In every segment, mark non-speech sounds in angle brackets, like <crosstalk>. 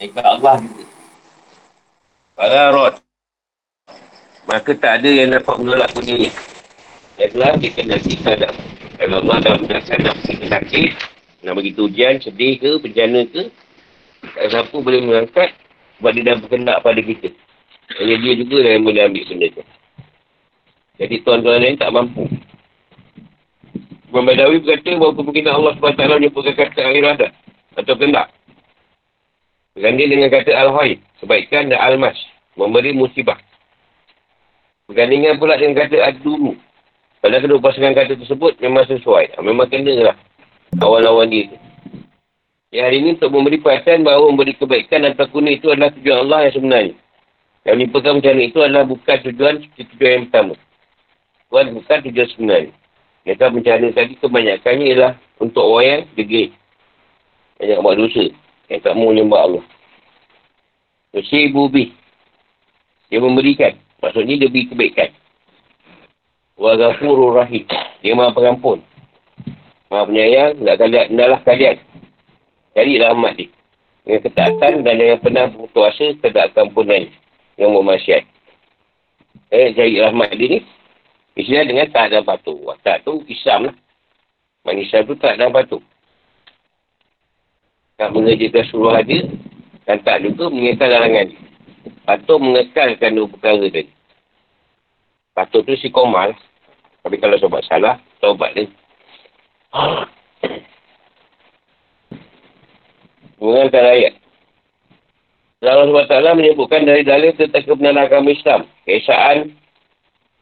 Dekat Allah juga. Para rot. Maka tak ada yang dapat menolak dunia. Yang telah dikenali kadang. Kalau Allah dah menjelaskan nak pergi sakit, nak bagi ujian, sedih ke, bencana ke, tak siapa boleh mengangkat sebab dia dah berkendak pada kita. Hanya dia juga yang boleh ambil benda tu. Jadi tuan-tuan lain tak mampu. Imam Badawi berkata bahawa kemungkinan Allah SWT menyebutkan kata al-iradah atau kendak. Berganti dengan kata al-hayy, sebaikan dan al-mas, memberi musibah. Bergandingan pula dengan kata ad-dumu. Padahal kedua pasangan kata tersebut memang sesuai. Memang kena lah awal-awal dia tu. Ya, hari ini untuk memberi perhatian bahawa memberi kebaikan dan takuna itu adalah tujuan Allah yang sebenarnya. Yang menipukan macam itu adalah bukan tujuan tujuan yang pertama. Tuhan bukan tujuan sebenarnya. Yang kan bencana tadi kebanyakannya ialah untuk orang yang degil. Banyak buat dosa. Yang tak mau menyembah Allah. Dosa ibu bi. Dia memberikan. Maksudnya dia beri kebaikan. Wa ghafurur rahim. Dia maha pengampun. Maha penyayang. Tak kalian. Hendaklah kalian. Cari rahmat dia. Dengan ketaatan dan dengan pernah berkuasa terhadap kampunan yang bermasyarakat. Eh, cari rahmat dia ni. Istilah dengan tak dan patuh. Tak tu Islam lah. Manusia tu tak dan patuh. Tak mengerjakan suruh dia. Dan tak juga mengekalkan larangan dia. Patuh mengekalkan dua perkara tadi. Patuh tu si komal. Tapi kalau sobat salah, sobat dia. Mengenalkan ayat. Allah SWT menyebutkan dari dalil tentang kebenaran agama Islam. Keesaan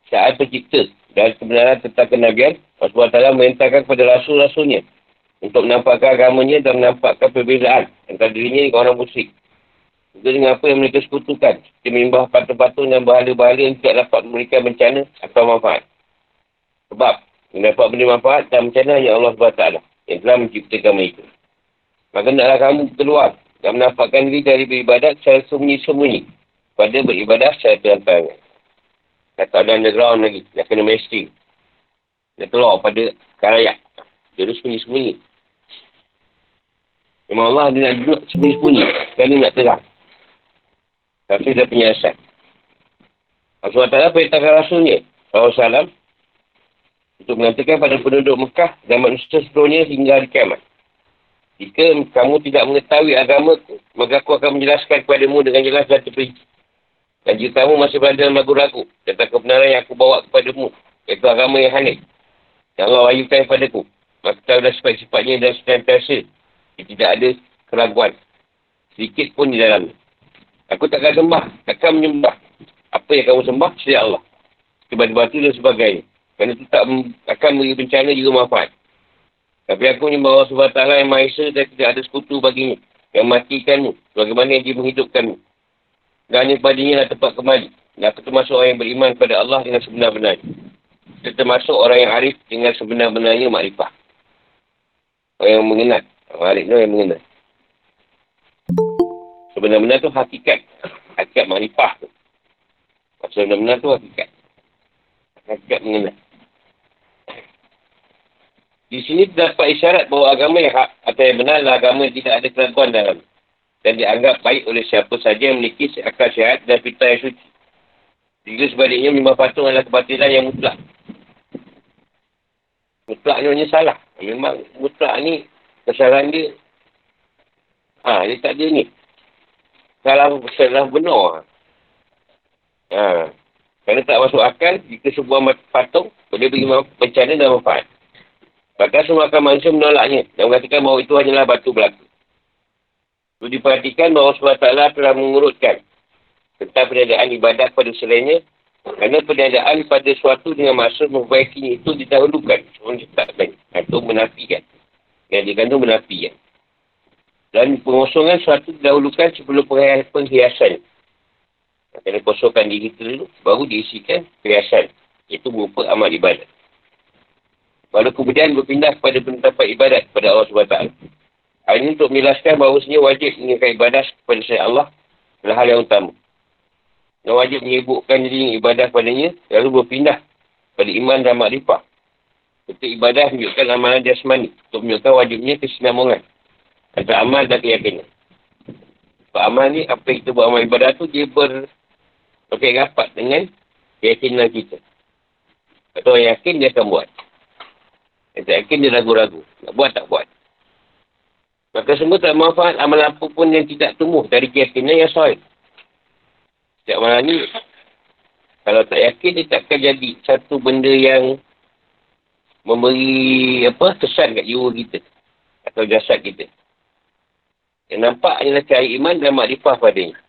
saat pencipta dan kebenaran tentang kenabian, Allah SWT merintahkan kepada rasul-rasulnya untuk menampakkan agamanya dan menampakkan perbezaan antara dirinya dengan orang musyrik. Juga dengan apa yang mereka sekutukan, seperti menyembah patung-patung dan bahala-bahala yang tidak dapat memberikan bencana atau manfaat. Sebab, yang dapat beri manfaat dan bencana hanya Allah SWT yang telah menciptakan mereka. Maka naklah kamu keluar dan menampakkan diri dari beribadat secara sembunyi-sembunyi pada beribadah secara terang-terangan. Kata ada underground lagi. Dia kena mainstream. Dia keluar pada karayak. Tu sembunyi-sembunyi. Memang Allah dia nak duduk sembunyi-sembunyi. Kerana nak terang. Tapi dia punya asal. Allah Ta'ala perintahkan Rasulnya. Salam. Untuk mengatakan pada penduduk Mekah dan manusia seluruhnya hingga hari kiamat. Jika kamu tidak mengetahui agama, maka aku akan menjelaskan kepadamu dengan jelas dan terperinci. Dan jika kamu masih berada dalam ragu-ragu tentang kebenaran yang aku bawa kepadamu, iaitu agama yang hanif, yang Allah wahyukan kepadaku, maka tahu dah sifat-sifatnya dan senantiasa tidak ada keraguan. Sedikit pun di dalamnya. Aku takkan sembah, takkan menyembah. Apa yang kamu sembah, setiap Allah. Sebab batu dan sebagainya. Kerana itu tak akan beri bencana juga manfaat. Tapi aku menyembah Allah SWT yang Maha Esa dan tidak ada sekutu baginya. Yang matikanmu. Bagaimana yang dia menghidupkanmu. Dan hanya padanya lah tempat kembali. Dan aku termasuk orang yang beriman kepada Allah dengan sebenar-benarnya. Kita termasuk orang yang arif dengan sebenar-benarnya makrifah. Orang yang mengenal. Arif tu yang mengenal. Sebenar-benar tu hakikat. Hakikat makrifah tu. Sebenar-benar tu hakikat. Hakikat mengenal. Di sini terdapat isyarat bahawa agama yang hak atau yang benar adalah agama yang tidak ada keraguan dalam dan dianggap baik oleh siapa saja yang memiliki akal sihat dan fitrah yang suci. Jika sebaliknya, menyembah patung adalah kebatilan yang mutlak. Mutlak ni salah. Memang mutlak ni, kesalahan dia, ha, dia tak ada ni. Salah, salah benar. Ha. Kerana tak masuk akal, jika sebuah patung boleh beri bencana dan manfaat. Bahkan semua akan manusia menolaknya dan mengatakan bahawa itu hanyalah batu belaka. Perlu diperhatikan bahawa SWT telah mengurutkan tentang peniadaan ibadat pada selainnya kerana peniadaan pada suatu dengan maksud memperbaikinya itu didahulukan sebelum ditetapkan atau menafikan. Yang dikandung menafikan. Dan pengosongan suatu didahulukan sebelum penghiasan. Kena kosongkan diri dulu, baru diisikan perhiasan. Itu berupa amal ibadat. Lalu kemudian berpindah kepada penetapan ibadat kepada Allah SWT. Hal ini untuk menjelaskan bahawa sebenarnya wajib mengingatkan ibadah kepada saya Allah adalah hal yang utama. Dan wajib menyebutkan diri ibadah padanya lalu berpindah pada iman dan makrifah. Untuk ibadah menunjukkan amalan jasmani untuk menunjukkan wajibnya kesinambungan antara amal dan keyakinan. Sebab amal ni, apa yang kita buat amal ibadah tu, dia ber... Pakai rapat dengan keyakinan kita. Kalau orang yakin, dia akan buat. Yang tak yakin, dia ragu-ragu. Nak buat, tak buat. Maka semua tak manfaat amal apa pun yang tidak tumbuh dari keyakinan yang soal. Setiap malam ni, kalau tak yakin, dia takkan jadi satu benda yang memberi apa kesan kat jiwa kita. Atau jasad kita. Yang nampak adalah cahaya iman dan makrifah padanya.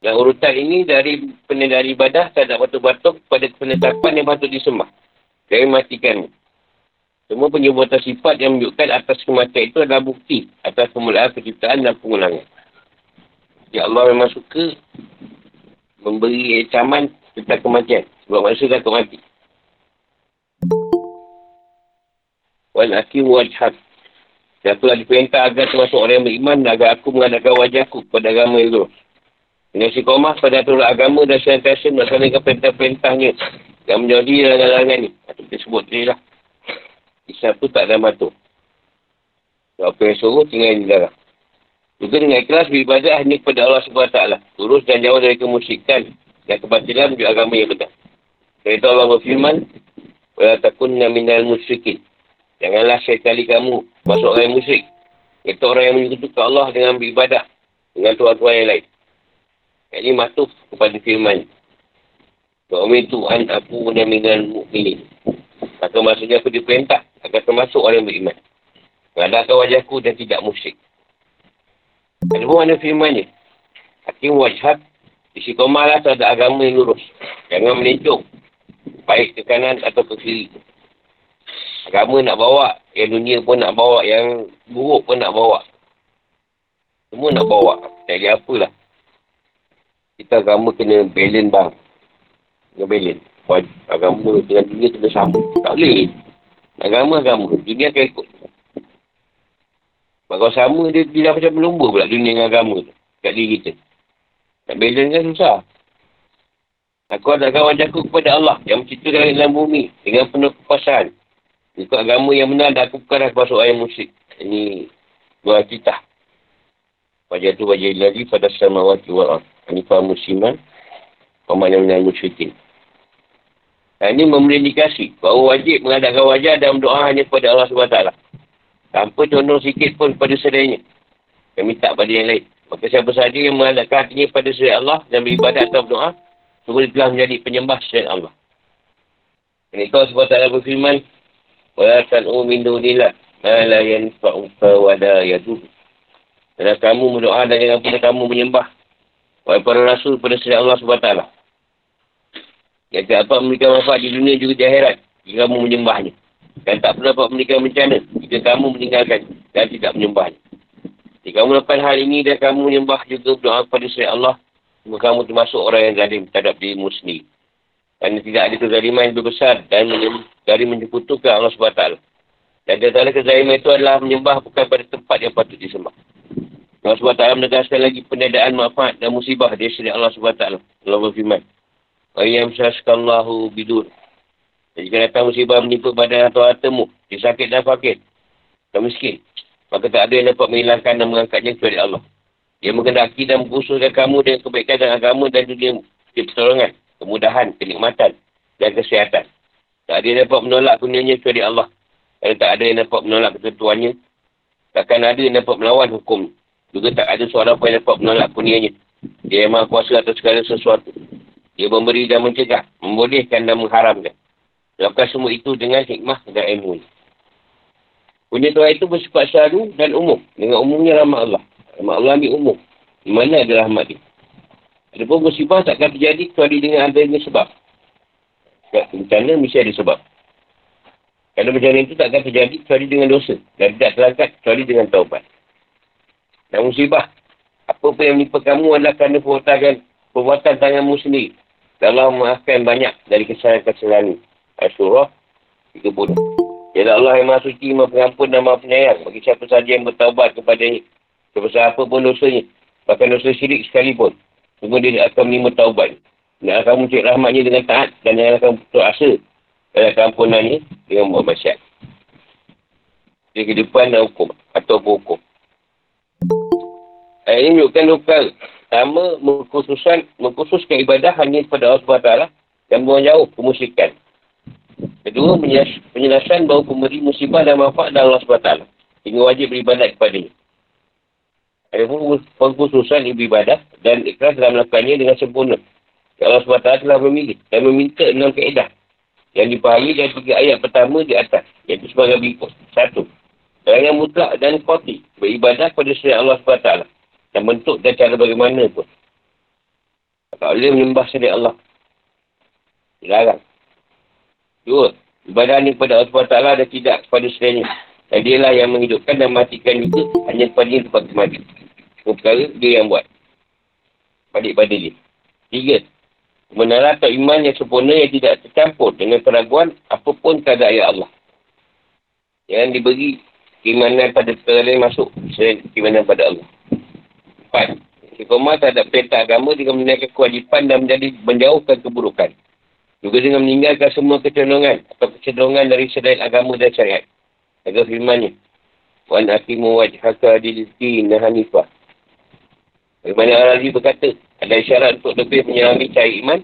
Dan urutan ini dari penedari ibadah terhadap batu-batu pada penetapan yang patut disembah. Dari matikan. Semua penyebutan sifat yang menunjukkan atas kematian itu adalah bukti atas pemulaan penciptaan dan pengulangan. Ya Allah memang suka memberi ancaman tentang kematian. Sebab manusia dah mati. Wal akim wajhad dan aku telah diperintah agar termasuk orang yang beriman agar aku mengadakan wajahku kepada agama itu. Dengan si komah pada aturan agama dan senantiasa melaksanakan perintah-perintahnya yang menjadi larangan-larangan ni. Itu kita sebut tadi lah. Islam tu tak ada matu. Apa yang suruh tinggal di darah. Juga dengan ikhlas beribadah hanya kepada Allah SWT. Lurus dan jauh dari kemusyrikan dan kebatilan menuju agama yang benar. Kerana Allah berfirman, Wala takunna minal musyrikin. Janganlah sekali kamu masuk orang yang musyrik. Itu orang yang menyekutukan Allah dengan beribadah. Dengan tuan-tuan yang lain. Yang ini matuf kepada firman. Suami itu an aku dan minal mu'minin. Maka maksudnya aku diperintah agar termasuk orang yang beriman. Mengadakan wajahku dan tidak musyrik. Ada pun mana firmannya. Hakim wajhat. Isi terhadap agama yang lurus. Jangan melencong. Baik ke kanan atau ke kiri. Agama nak bawa. Yang dunia pun nak bawa. Yang buruk pun nak bawa. Semua nak bawa. Jadi apalah. Kita agama kena balance bang. Kena balance. Agama dengan dunia kena sama. Tak boleh. Agama, agama. Dunia akan ikut. Kalau sama, dia tidak macam berlumba pula dunia dengan agama tu. Kat diri kita. Nak balance kan susah. Aku adakan wajahku kepada Allah yang menciptakan dalam bumi dengan penuh kepuasan. Ikut agama yang benar dan aku bukanlah masuk ayam musyrik. Ini dua kita. Wajah tu wajah lagi pada sama wajah wa'ad. Ini faham musliman. Pemana minal musyrikin. Dan ini memberi indikasi bahawa wajib mengadakan wajah dan berdoa hanya kepada Allah SWT. Tanpa condong sikit pun pada selainnya. Yang minta pada yang lain. Maka siapa sahaja yang mengadakan hatinya pada selain Allah dan beribadat atau berdoa, semua telah menjadi penyembah selain Allah. Ini kau sebab tak berfirman, Wala tan'u min dunillah. Ma la yanfa'uka wa la yadud. Dan kamu berdoa dan jangan pernah kamu menyembah. Wahai para rasul pada sisi Allah SWT. Yang tak dapat memberikan manfaat di dunia juga di akhirat. Jika kamu menyembahnya. Dan tak pernah dapat memberikan bencana. Jika kamu meninggalkan dan tidak menyembahnya. Jika kamu lepas hal ini dan kamu menyembah juga berdoa kepada sisi Allah. Maka kamu termasuk orang yang zalim terhadap dirimu sendiri. Kerana tidak ada kezaliman yang lebih besar dan dari menyekutukan Allah SWT. Dan di antara kezaliman itu adalah menyembah bukan pada tempat yang patut disembah. Allah SWT menegaskan lagi penedaan manfaat dan musibah di sini Allah SWT. Allah berfirman. Yang syaskallahu bidur. Jika datang musibah menimpa badan atau hartamu, dia sakit dan fakir, dan miskin, maka tak ada yang dapat menghilangkan dan mengangkatnya kecuali Allah. Dia mengendaki dan mengkhususkan kamu dengan kebaikan dan agama dan dunia pertolongan kemudahan, kenikmatan dan kesihatan. Tak ada yang dapat menolak kurnianya kecuali Allah. Kalau tak ada yang dapat menolak ketentuannya, takkan ada yang dapat melawan hukum. Juga tak ada seorang pun yang dapat menolak kurnianya. Dia yang maha kuasa atas segala sesuatu. Dia memberi dan mencegah, membolehkan dan mengharamkan. Lakukan semua itu dengan hikmah dan ilmu. Punya Tuhan itu bersifat selalu dan umum. Dengan umumnya rahmat Allah. Rahmat Allah ni umum. Di mana ada rahmat dia? Ada pun musibah takkan terjadi kecuali dengan adanya sebab. Bencana mesti ada sebab. Kalau bencana itu takkan terjadi kecuali dengan dosa. Dan tidak terangkat kecuali dengan taubat. Dan musibah. Apa pun yang menimpa kamu adalah kerana perbuatan, perbuatan tanganmu sendiri. Allah maafkan banyak dari kesalahan-kesalahan ini. Al-Surah 30. Ya Allah yang maha suci, maha pengampun dan maha penyayang. Bagi siapa sahaja yang bertaubat kepada ini. Sebesar apa pun dosanya. Bahkan dosa syirik sekalipun. Semua dia akan menerima taubat. Dan akan mencari rahmatnya dengan taat. Dan yang akan putus asa. Akan ampunannya dengan buat masyarakat. Di kehidupan dan hukum. Atau hukum. Ayat ini menunjukkan dua. Pertama, mengkhususkan, mengkhususkan ibadah hanya kepada Allah SWT dan buang jauh kemusyrikan. Kedua, penjelasan bahawa pemberi musibah dan manfaat dari Allah SWT. Hingga wajib beribadat kepada Ada pun pengkhususan ibadah dan ikhlas dalam melakukannya dengan sempurna. Allah SWT telah memilih dan meminta enam keedah yang dipahami dari tiga ayat pertama di atas. Iaitu sebagai berikut. Satu. Yang mutlak dan koti beribadah kepada selain Allah SWT dan bentuk dan cara bagaimana pun. Tak boleh menyembah selain Allah. Dilarang. Dua. Ibadah ni kepada Allah SWT dan tidak kepada selainnya. Dan dia lah yang menghidupkan dan matikan juga hanya kepada dia tempat kemati. Perkara dia yang buat. Balik pada dia. Tiga. Kebenaran atau iman yang sempurna yang tidak tercampur dengan keraguan apapun keadaan ayat Allah. Yang diberi keimanan pada perkara lain masuk selain keimanan pada Allah. Empat. Istiqomah terhadap perintah agama dengan meninggalkan kewajipan dan menjadi menjauhkan keburukan. Juga dengan meninggalkan semua kecenderungan atau kecenderungan dari selain agama dan syariat. Agar firmannya. Wan akimu wajhaka dilizki nahanifah. Bagaimana Al-Razi berkata, ada isyarat untuk lebih menyelami cahaya iman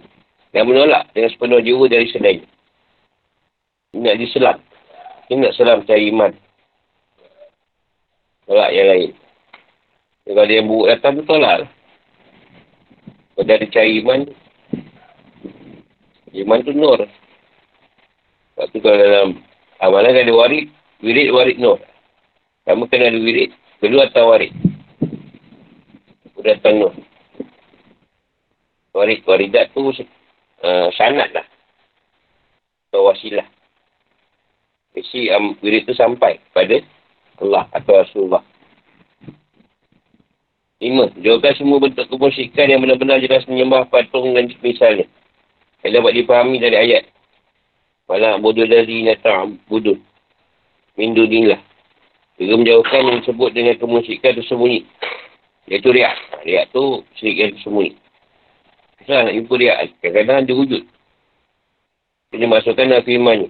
dan menolak dengan sepenuh jiwa dari selain. Ini nak diselam. Ini nak selam cahaya iman. Tolak yang lain. Kalau dia yang buruk datang tu tolak lah. Kalau dia ada cari iman, iman tu nur. Sebab tu kalau dalam amalan ada warid, wirid warid nur. Kamu kena ada wirid, kedua atau warid. Sudah datang nur. Warid, waridat tu uh, sanat lah. Atau wasilah. Isi um, wirid tu sampai pada Allah atau Rasulullah. Lima, jauhkan semua bentuk kemusyikan yang benar-benar jelas menyembah patung dan misalnya. Yang dapat dipahami dari ayat. Walau bodoh dari nata'am bodoh. Mindu dinlah. Juga menjauhkan yang disebut dengan kemusyikan tersembunyi. Iaitu riak. Riak tu syirik yang tersembunyi. Kenapa nak jumpa riak? Kadang-kadang dia wujud. Dia masukkan dalam firmannya.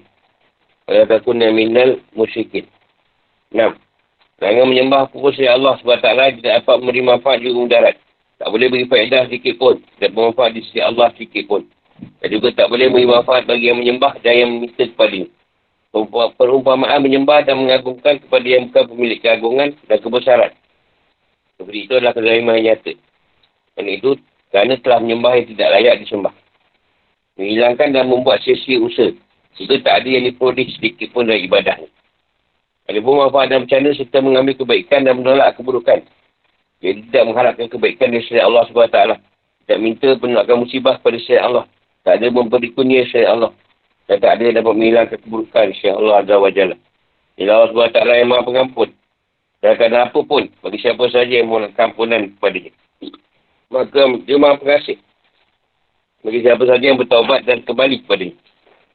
Kalau takut minal musyikin. Enam. Jangan menyembah pukul saya Allah SWT tidak dapat memberi manfaat juga mudarat. Tak boleh beri faedah sedikit pun. Dan bermanfaat di sisi Allah sedikit pun. Dan juga tak boleh beri manfaat bagi yang menyembah dan yang meminta kepada. Perumpamaan menyembah dan mengagungkan kepada yang bukan pemilik keagungan dan kebesaran. Seperti itu adalah kezaliman yang nyata. Dan itu kerana telah menyembah yang tidak layak disembah. Menghilangkan dan membuat sia-sia usaha. Itu tak ada yang diperoleh sedikit pun dari ibadahnya. Ada pun manfaat dan bercanda serta mengambil kebaikan dan menolak keburukan. Jadi tidak mengharapkan kebaikan dari syariat Allah SWT. Tidak minta penolakan musibah kepada syariat Allah. Tak ada memberi kunia syariat Allah. Dan tak ada yang dapat menghilangkan keburukan syariat Allah Jalla. Ila Allah SWT yang maha pengampun. Dan kadang apa pun bagi siapa saja yang mohon kampunan kepada dia. Maka dia maha pengasih. Bagi siapa saja yang bertaubat dan kembali kepada dia.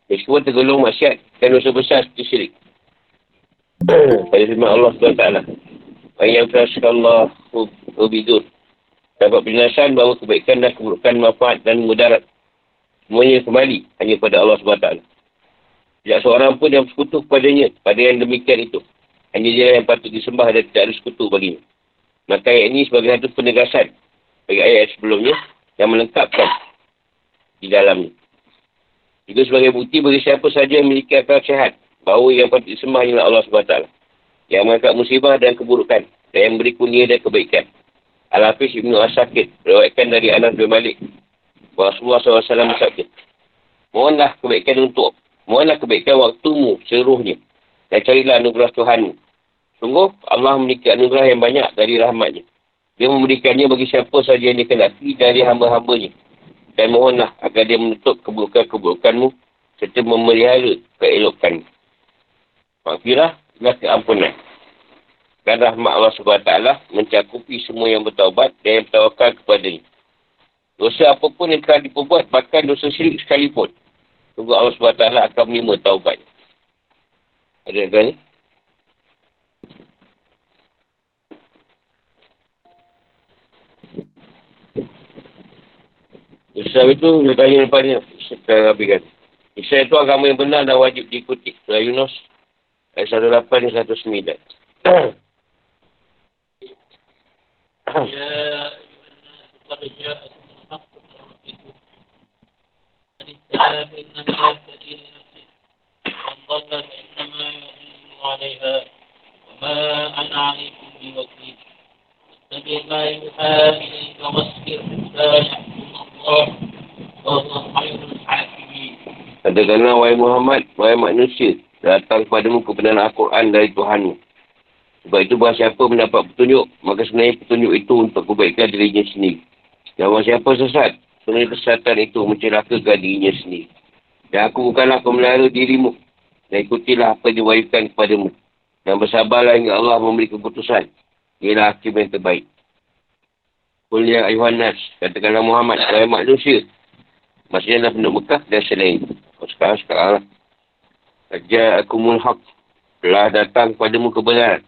Meskipun tergolong masyarakat dan dosa besar seperti syirik. <clears throat> pada firman Allah SWT. Yang terasa Allah berbidur. Dapat penjelasan bahawa kebaikan dan keburukan manfaat dan mudarat. Semuanya kembali hanya pada Allah SWT. Tidak seorang pun yang bersekutu kepadanya pada yang demikian itu. Hanya dia yang patut disembah dan tidak ada sekutu baginya. Maka ayat ini sebagai satu penegasan bagi ayat sebelumnya yang melengkapkan di dalamnya. Itu sebagai bukti bagi siapa saja yang memiliki akal sehat bahawa yang patut disembah ialah Allah SWT. Yang mengangkat musibah dan keburukan. Dan yang beri kunia dan kebaikan. Al-Hafiz Ibn As-Sakit. Berwaikan dari Anas bin Malik. Rasulullah SAW bersabda. Mohonlah kebaikan untuk. Mohonlah kebaikan waktumu seluruhnya. Dan carilah anugerah Tuhanmu. Sungguh Allah memiliki anugerah yang banyak dari rahmatnya. Dia memberikannya bagi siapa saja yang dikenali dari hamba-hambanya. Dan mohonlah agar dia menutup keburukan-keburukanmu serta memelihara keelokanmu. Maghfirah adalah keampunan. Dan rahmat Allah SWT mencakupi semua yang bertaubat dan yang bertawakal kepada ini. Dosa apapun yang telah diperbuat, bahkan dosa syirik sekalipun. Tunggu Allah SWT akan menerima taubat. Ada yang tanya? Islam itu, dia tanya lepas ni. Sekarang habiskan. Islam itu agama yang benar dan wajib diikuti. Surah Yunus Ayat 108 dan 109. يا أيها الناس قد جاءكم الحق من ربكم من اتبع فإنما يهتدي لنفسه ومن ضل فإنما يضل عليها وما أنا عليكم بوكيل اتبع ما يوحى إليك واصبر حتى يحكم Katakanlah, wahai Muhammad, wahai manusia, datang kepadamu kebenaran Al-Quran dari Tuhanmu. Sebab itu, bahawa siapa mendapat petunjuk, maka sebenarnya petunjuk itu untuk kebaikan dirinya sendiri. Dan bahawa siapa sesat, sebenarnya kesesatan itu mencelakakan dirinya sendiri. Dan aku bukanlah pemelihara dirimu. Dan ikutilah apa yang diwayukan kepadamu. Dan bersabarlah hingga Allah memberi keputusan. Ialah hakim yang terbaik. Kuliah ayuhan nas. Katakanlah Muhammad, wahai manusia. Maksudnya adalah penduduk Mekah dan selain. Oh, sekarang, sekarang lah. Raja akumul haq. Telah datang padamu kebenaran.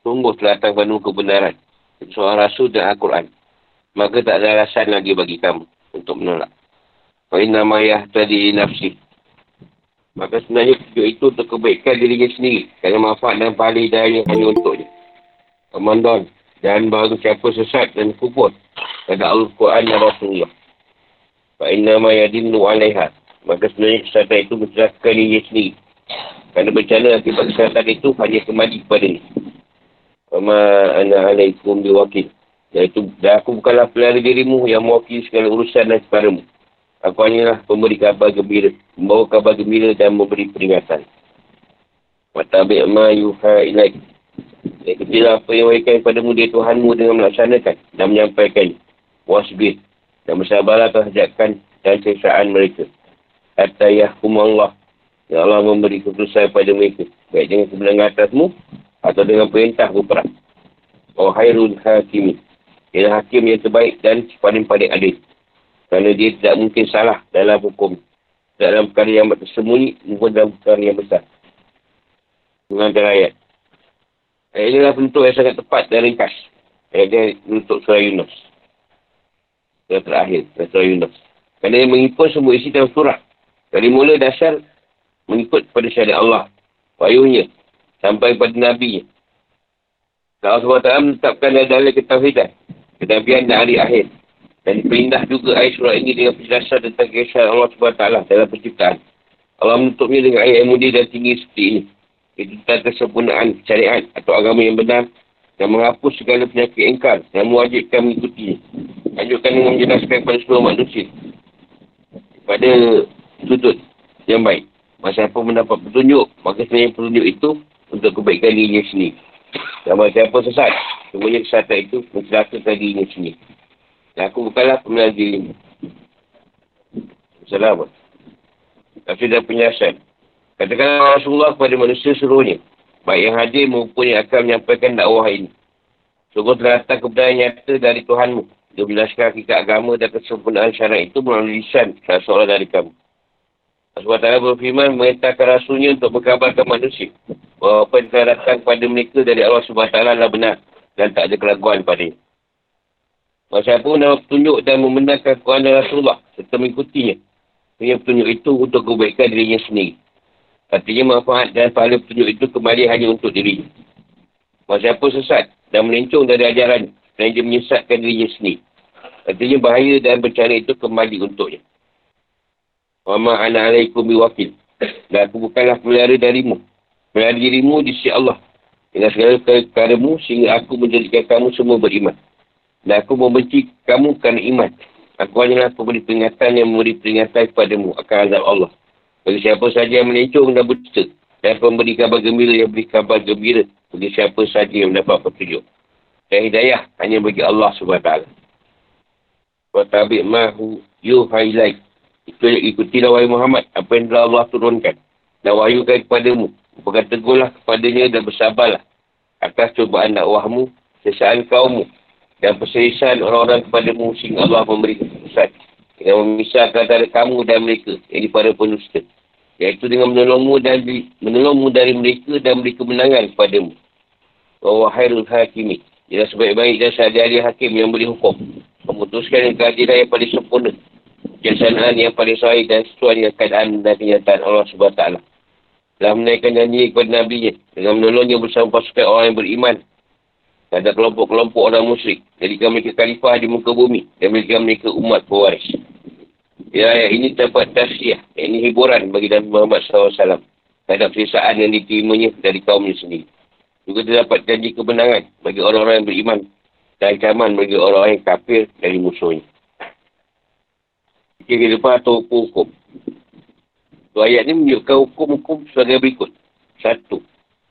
Sungguh telah datang padamu kebenaran. Seorang rasul dan Al-Quran. Maka tak ada alasan lagi bagi kamu untuk menolak. Nama ya tadi nafsi. Maka sebenarnya tujuh itu untuk kebaikan dirinya sendiri. Kerana manfaat dan pahala dari hanya untuknya. Komandan. Dan baru siapa sesat dan kubur. Pada Al-Quran dan Rasulullah. Fa'inama yadinnu alaiha. Maka sebenarnya kesatuan itu mencerahkan diri sendiri. Kerana bencana akibat kesatuan itu hanya kembali kepada ni. Fama ana alaikum biwakil. Iaitu, dan aku bukanlah pelari dirimu yang mewakili segala urusan dan kepadamu. Aku hanyalah pemberi kabar gembira. Membawa kabar gembira dan memberi peringatan. Watabi' ma yuha. Ikutilah apa yang wajikan padamu dia Tuhanmu dengan melaksanakan dan menyampaikan. Wasbih dan bersabarlah terhadapkan dan sesaan mereka. Hatta yahkum Allah. Ya Allah memberi keputusan pada mereka. Baik dengan kebenaran atasmu atau dengan perintah berperang. Oh hairul hakimi. Ialah hakim yang terbaik dan paling-paling adil. Kerana dia tidak mungkin salah dalam hukum. Dalam perkara yang tersembunyi maupun dalam perkara yang besar. Mengantar ayat. Ayat ini adalah bentuk yang sangat tepat dan ringkas. Ayat dia untuk surah Yunus yang terakhir, Surah Yunus. Kerana yang mengikut semua isi dalam surah. Dari mula dasar, mengikut pada syariat Allah. Wayuhnya. Sampai pada Nabi. Allah SWT menetapkan dalam ketahuidan. Kenabian dan hari akhir. Dan diperindah juga ayat surah ini dengan penjelasan tentang kisah Allah SWT dalam penciptaan. Allah menutupnya dengan ayat yang mudah dan tinggi seperti ini. Tentang kesempurnaan syariat atau agama yang benar dan menghapus segala penyakit engkar dan mewajibkan mengikutinya. Lanjutkan dengan menjelaskan kepada seluruh manusia. Pada sudut yang baik. Masa apa mendapat petunjuk, maka sebenarnya petunjuk itu untuk kebaikan dirinya sendiri. Dan masa apa sesat, semuanya kesatan itu mencelakakan dirinya sendiri. Dan aku bukanlah pemenang dirimu. Assalamualaikum. Tapi dah penjelasan. Katakanlah Rasulullah kepada manusia seluruhnya. Baik yang hadir maupun yang akan menyampaikan dakwah ini. Sungguh telah datang kebenaran nyata dari Tuhanmu. Dia menjelaskan hakikat agama dan kesempurnaan syarat itu melalui lisan salah seorang dari kamu. Allah SWT berfirman memerintahkan rasulnya untuk berkabarkan manusia. Bahawa apa yang telah datang kepada mereka dari Allah SWT adalah benar. Dan tak ada keraguan padanya. Masa pun dalam petunjuk dan membenarkan Quran dan Rasulullah serta mengikutinya. Punya petunjuk itu untuk kebaikan dirinya sendiri. Artinya manfaat dan pahala petunjuk itu kembali hanya untuk diri. Masa pun sesat dan melencong dari ajaran dan dia menyesatkan dirinya sendiri. Artinya bahaya dan bencana itu kembali untuknya. Wa ma'ana alaikum biwakil. Dan aku bukanlah pelihara darimu. Pelihara dirimu di sisi Allah. Dengan segala perkaramu sehingga aku menjadikan kamu semua beriman. Dan aku membenci kamu kerana iman. Aku hanyalah pemberi peringatan yang memberi peringatan kepadamu akan azab Allah. Bagi siapa saja yang melencong dan berdusta. Dan pemberi kabar gembira yang beri kabar gembira. Bagi siapa saja yang mendapat petunjuk. Dan hidayah hanya bagi Allah SWT. Wa tabi' mahu yuhailai. Itu ikutilah wahai Muhammad. Apa yang telah Allah turunkan. Dan wahyukan kepadamu. Bukan tegurlah kepadanya dan bersabarlah. Atas cubaan dakwahmu. Sesaan kaummu. Dan perserisan orang-orang kepadamu. Sehingga Allah memberi keputusan. Dengan memisahkan antara kamu dan mereka. Yang para penusta. Iaitu dengan menolongmu dan menolongmu dari mereka dan beri kemenangan kepadamu. Bahawa khairul hakimi. Ia sebaik-baik dan sehari-hari hakim yang beri hukum. Memutuskan yang keadilan yang paling sempurna. Kesanaan yang paling sahih dan sesuai dengan keadaan dan kenyataan Allah SWT. Telah menaikkan janji kepada Nabi nya dengan menolongnya bersama pasukan orang yang beriman. Ada kelompok-kelompok orang musyrik. Jadikan mereka khalifah di muka bumi. Dan mereka mereka umat pewaris. Ya, ayat ini terdapat tasyiah. Ini hiburan bagi Nabi Muhammad SAW. Terhadap sisaan yang diterimanya dari kaumnya sendiri. Juga terdapat janji kebenangan bagi orang-orang yang beriman. Dan ancaman bagi orang-orang yang kafir dari musuhnya. Kira depan atau hukum-hukum. So, ayat ini menunjukkan hukum-hukum sebagai berikut. Satu.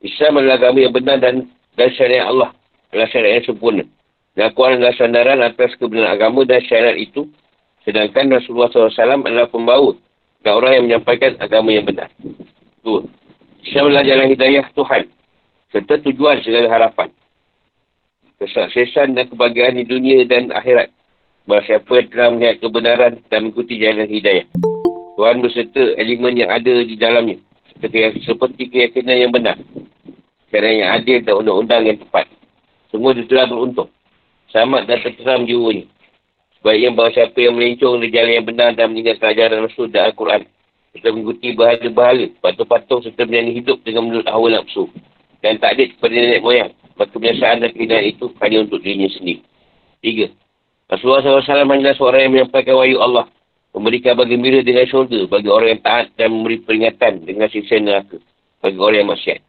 Islam adalah agama yang benar dan dan syariat Allah adalah syariat yang sempurna. Dan Al-Quran adalah sandaran atas kebenaran agama dan syariat itu. Sedangkan Rasulullah SAW adalah pembawa dan orang yang menyampaikan agama yang benar. Dua. Islam adalah jalan hidayah Tuhan. Serta tujuan segala harapan. Kesuksesan dan kebahagiaan di dunia dan akhirat. Bahawa siapa telah melihat kebenaran dan mengikuti jalan hidayah. Tuhan berserta elemen yang ada di dalamnya. Seperti, seperti keyakinan yang benar. Cara yang adil dan undang-undang yang tepat. Semua itu telah beruntung. Selamat dan terkeram jiwanya. Sebaiknya bahawa siapa yang melencong di jalan yang benar dan meninggalkan ajaran Rasul dan Al-Quran. Serta mengikuti bahala-bahala, patung-patung serta menjalani hidup dengan menurut awal nafsu. Dan tak ada kepada nenek moyang. Maka kebiasaan dan keindahan itu hanya untuk dirinya sendiri. Tiga. Rasulullah SAW hanyalah seorang yang menyampaikan wahyu Allah memberikan bagi gembira dengan syurga bagi orang yang taat dan memberi peringatan dengan sisa neraka bagi orang yang maksiat.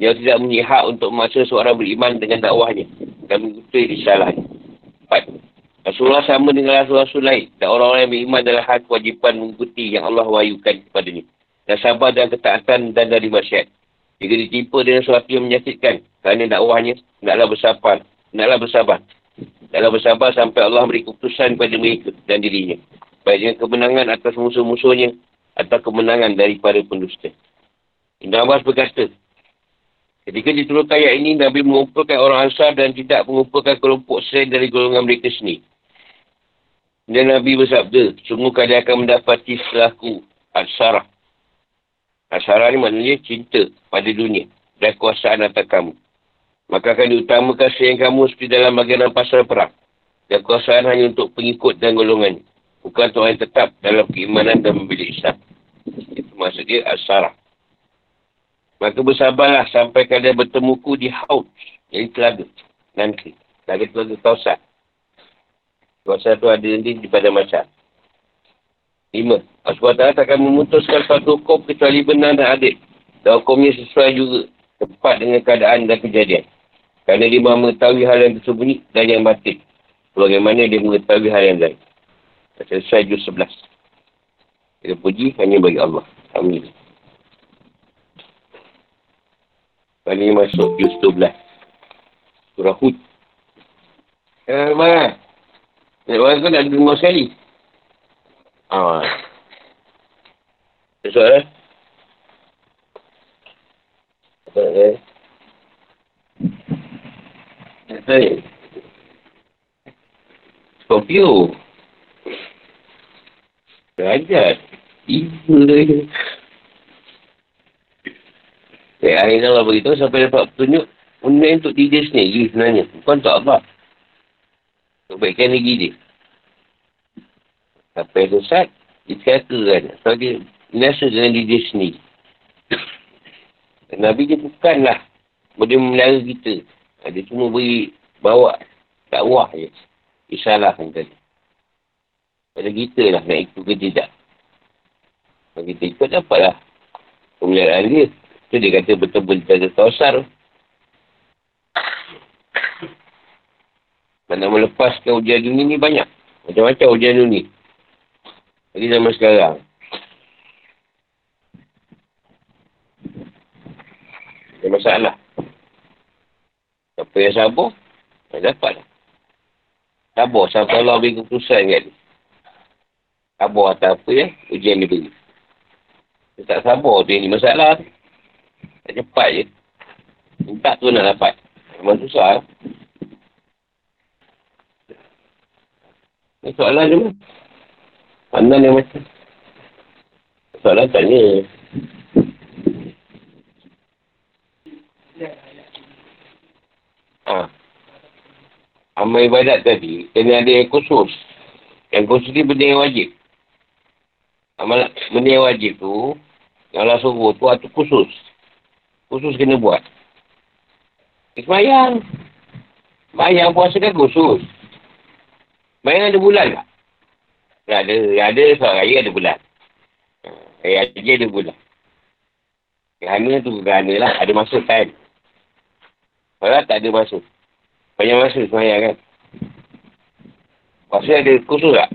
Dia tidak mempunyai hak untuk memaksa seorang beriman dengan dakwahnya dan mengikuti risalahnya. Empat. Rasulullah sama dengan Rasul-Rasul lain dan orang-orang yang beriman adalah hak kewajipan mengikuti yang Allah wahyukan kepadanya. Dan sabar dan ketaatan dan dari maksiat. Jika ditimpa dengan sesuatu yang menyakitkan kerana dakwahnya, naklah bersabar. Naklah bersabar. Naklah bersabar sampai Allah beri keputusan kepada mereka dan dirinya baik dengan kemenangan atas musuh-musuhnya atau kemenangan daripada pendusta. Ibn Abbas berkata, ketika diturunkan ayat ini, Nabi mengumpulkan orang Ansar dan tidak mengumpulkan kelompok selain dari golongan mereka sendiri. Dan Nabi bersabda, sungguh kalian akan mendapati selaku Ansarah. Ansarah ni maknanya cinta pada dunia dan kuasaan atas kamu. Maka akan diutamakan sayang kamu seperti dalam bagian pasal perang. Dan kuasaan hanya untuk pengikut dan golongannya bukan Tuhan yang tetap dalam keimanan dan membeli Islam. Itu maksud dia asarah. Maka bersabarlah sampai kalian bertemuku di haud. Jadi telaga. Nanti. Telaga telaga kawasan. Kawasan tu ada nanti di pada masa. Lima. Allah SWT akan memutuskan satu hukum kecuali benar dan adil. Dan hukumnya sesuai juga. Tepat dengan keadaan dan kejadian. Kerana dia mengetahui hal yang tersembunyi dan yang batin. Bagaimana dia mengetahui hal yang lain. Selesai juz 11. Kita puji hanya bagi Allah. Amin. Kali masuk juz 12. Surah Hud. Eh, mana? Nek orang tu nak dengar sekali. Ah. Ada soalan? Eh? Hey. Scorpio. Derajat. Tiba je. Eh, akhirnya Allah beritahu sampai dapat petunjuk. Benda untuk diri dia sendiri sebenarnya. Bukan untuk apa. Kebaikan diri dia. Sampai sesat. Dia kata kan. Sebab dia biasa dengan diri dia sendiri. <coughs> Nabi dia bukanlah. Boleh memelihara kita. Dia cuma beri bawa dakwah je. Disalahkan tadi. Pada kita lah nak ikut ke tidak. Kalau kita ikut dapatlah pemeliharaan dia. Itu dia kata betul-betul ada tausar. Mana melepaskan ujian dunia ni banyak. Macam-macam ujian dunia. Lagi zaman sekarang. Ada masalah. Siapa yang sabar, tak dapat lah. Sabar sampai Allah beri keputusan kat dia. Sabar atau apa ya, ujian dia beri. Dia tak sabar dia ni masalah. Tak cepat je. Minta tu nak dapat. Memang susah. Ini soalan je Pandang yang macam. Soalan tanya. Ha. Amal ibadat tadi, kena ada yang khusus. Yang khusus ni benda yang wajib. Amal benda yang wajib tu, yang Allah suruh tu, tu khusus. Khusus kena buat. Semayang. Bayang puasa kan khusus. Bayang ada bulan tak? Tak ada. Yang ada soal raya ada bulan. Raya haji ada bulan. Kerana tu kerana lah. Ada masuk kan. Kalau tak ada masuk. Banyak masuk semayang kan. Puasa ada khusus tak?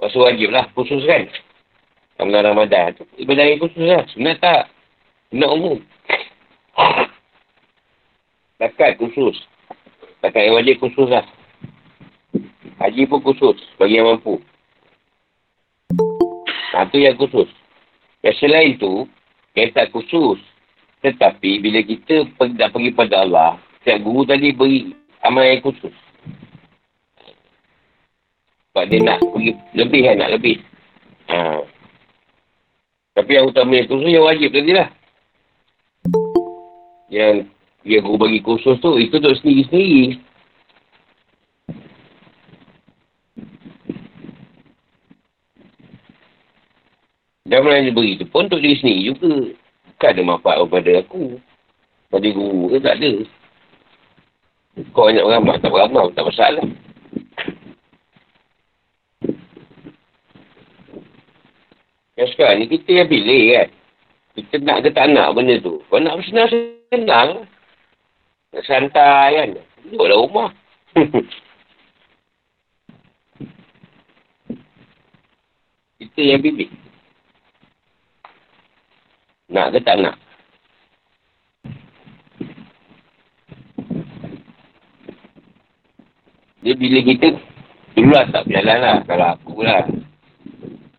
Puasa wajib lah. Khusus kan. Bulan Ramadan. Ibadah yang khusus lah. Sunat tak? Sunat umum. Takat khusus. Takat yang wajib khusus lah. Haji pun khusus. Bagi yang mampu. Nah, tu yang khusus. Yang selain tu, yang tak khusus. Tetapi bila kita pergi, pergi pada Allah, setiap guru tadi beri amal yang khusus. Sebab dia nak pergi lebih kan, nak lebih. Ha. Tapi yang utama yang khusus yang wajib tadi lah. Yang dia guru bagi khusus tu, itu untuk sendiri-sendiri. Dan mana dia beri tu pun untuk diri sendiri juga. Bukan ada manfaat kepada aku. Pada guru ke tak ada. Kau banyak beramal, tak beramal, tak masalah. Yang sekarang ni kita yang pilih kan. Kita nak ke tak nak benda tu. Kau nak senang-senang. Nak santai kan. Duduklah rumah. <laughs> kita yang pilih. Nak ke tak nak? Dia bila kita dulu lah tak berjalan lah. Kalau aku lah.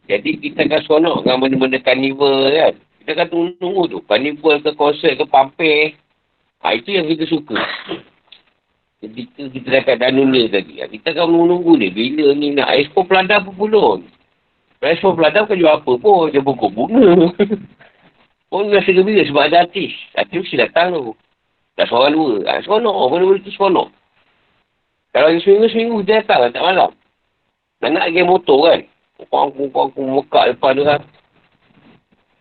Jadi kita akan sonok dengan benda-benda carnival kan. Kita akan tunggu-tunggu tu. Carnival ke konsert ke pampir. Ha, itu yang kita suka. Ketika kita dekat Danune tadi. Kita akan menunggu ni. Bila ni nak expo pelanda pun belum. Expo pelanda bukan jual apa pun. Dia pokok bunga. <laughs> pun rasa gembira sebab ada artis. Artis mesti datang tu. Tak seorang dua. Ha, seronok. Benda-benda tu seronok. Kalau seminggu-seminggu dia datang tak malam. Nak nak game motor kan. Kuang-kuang-kuang mekak depan tu kan.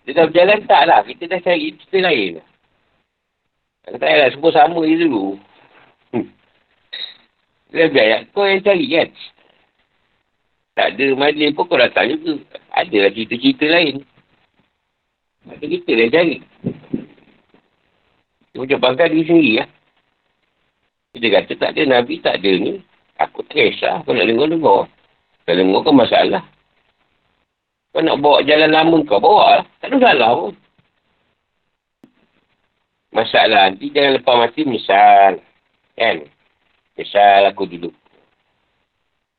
Dia dah berjalan tak lah. Kita dah cari cerita lain. Tak payahlah semua sama je dulu. Hmm. Dia biar kau yang cari kan. Tak ada majlis pun kau datang juga. Ada lah cerita-cerita lain. Ada kita dah cari. Dia macam bangga diri sendiri lah. Dia kata tak ada Nabi tak ada ni. Aku tres lah. Kau nak dengar-dengar. Kalau dengar kan masalah. Kau nak bawa jalan lama kau, bawa lah. Tak ada salah pun. Masalah nanti jangan lepas mati misal. Kan? Misal aku dulu.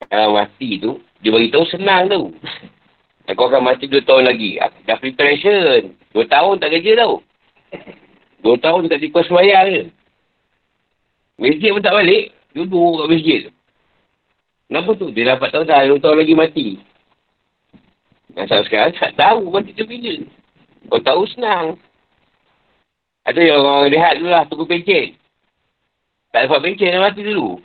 Kalau mati tu, dia beritahu senang tu. <laughs> Aku akan mati dua tahun lagi. Aku dah preparation. Dua tahun tak kerja tau. Dua tahun tak tikus semayang je. Masjid pun tak balik. Duduk kat masjid. Kenapa tu? Dia dapat tahu dah dua tahun lagi mati. Masa sekarang tak tahu mati tu bila. Kau tahu senang. Ada yang orang lihat dulu lah, tunggu pencen. Tak dapat pencen, dah mati dulu.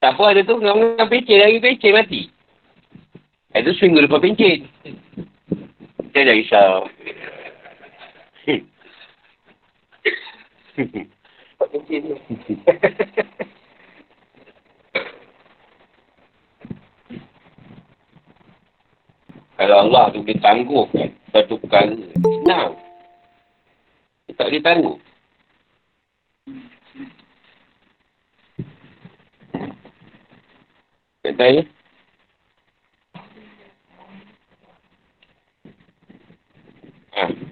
Tak apa ada tu, dengan pencen, lagi pencen mati. Itu seminggu lepas pencen. Saya dah risau. <laughs> pencen tu. Kalau Allah tu boleh tangguhkan satu perkara, senang. Dia tak boleh tangguh. Tak tanya? Ha.